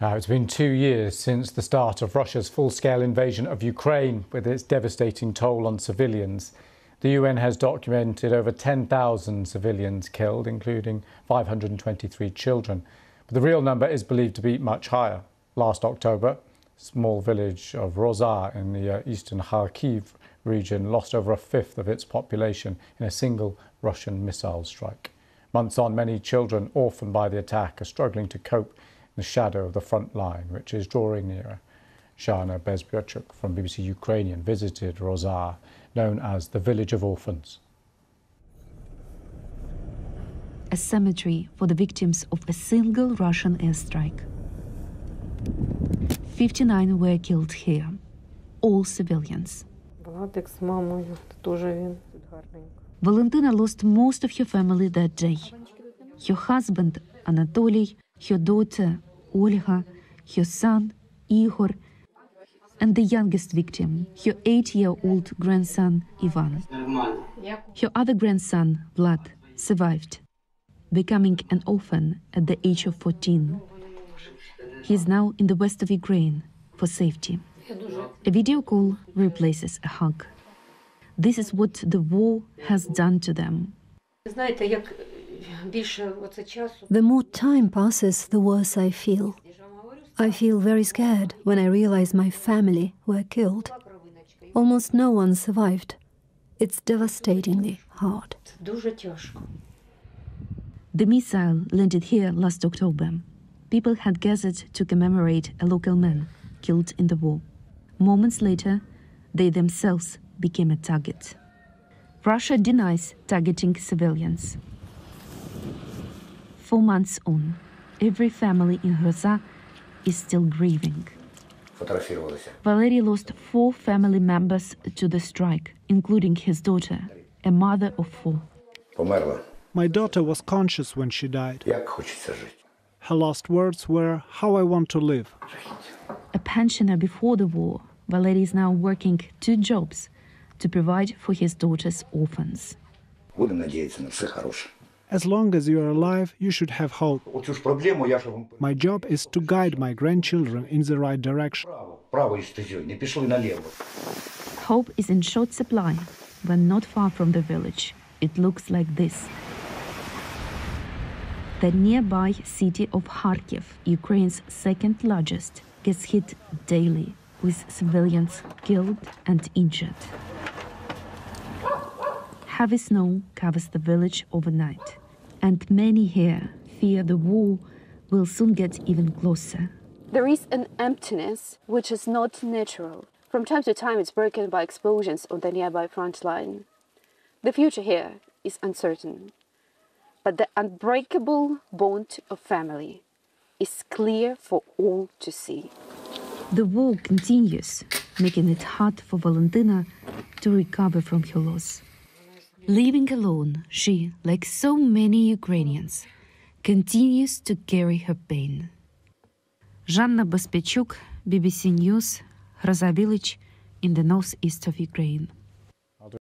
Now, it's been two years since the start of Russia's full scale invasion of Ukraine, with its devastating toll on civilians. The UN has documented over 10,000 civilians killed, including 523 children. But the real number is believed to be much higher. Last October, small village of Hroza in the uh, eastern Kharkiv region lost over a fifth of its population in a single Russian missile strike. Months on, many children orphaned by the attack are struggling to cope the shadow of the front line, which is drawing nearer. Zhanna Bezpiatchuk from BBC Ukrainian visited Hroza, known as the Village of Orphans. A cemetery for the victims of a single Russian airstrike. 59 were killed here, all civilians. Valentina lost most of her family that day. Her husband, Anatoly, her daughter, Olga, her son, Igor, and the youngest victim, her eight year old grandson, Ivan. Her other grandson, Vlad, survived, becoming an orphan at the age of 14. He is now in the west of Ukraine for safety. A video call replaces a hug. This is what the war has done to them. Знаєте, як більше оце часу. The more time passes, the worse I feel. I feel very scared when I realize my family were killed. Almost no one survived. It's devastatingly hard. The missile landed here last October. People had gathered to commemorate a local man killed in the war. Moments later, they themselves became a target. Russia denies targeting civilians. Four months on, every family in Rosa is still grieving. Фотографировалися. Valery lost four family members to the strike, including his daughter, a mother of four. Померла. My daughter was conscious when she died. Як хочеться жити. Her last words were, How I want to live. A pensioner before the war, Valery is now working two jobs to provide for his daughter's orphans. Будемо надіятися на все хороше. As long as you are alive, you should have hope. My job is to guide my grandchildren in the right direction. Hope is in short supply. but not far from the village. It looks like this. The nearby city of Kharkiv, Ukraine's second largest, gets hit daily with civilians killed and injured. Heavy snow covers the village overnight and many here fear the war will soon get even closer. There is an emptiness which is not natural. From time to time, it's broken by explosions on the nearby front line. The future here is uncertain, but the unbreakable bond of family is clear for all to see. The war continues, making it hard for Valentina to recover from her loss. Living alone, she, like so many Ukrainians, continues to carry her pain. Zhanna Bezpiatchuk, BBC News, Hroza village in the northeast of Ukraine.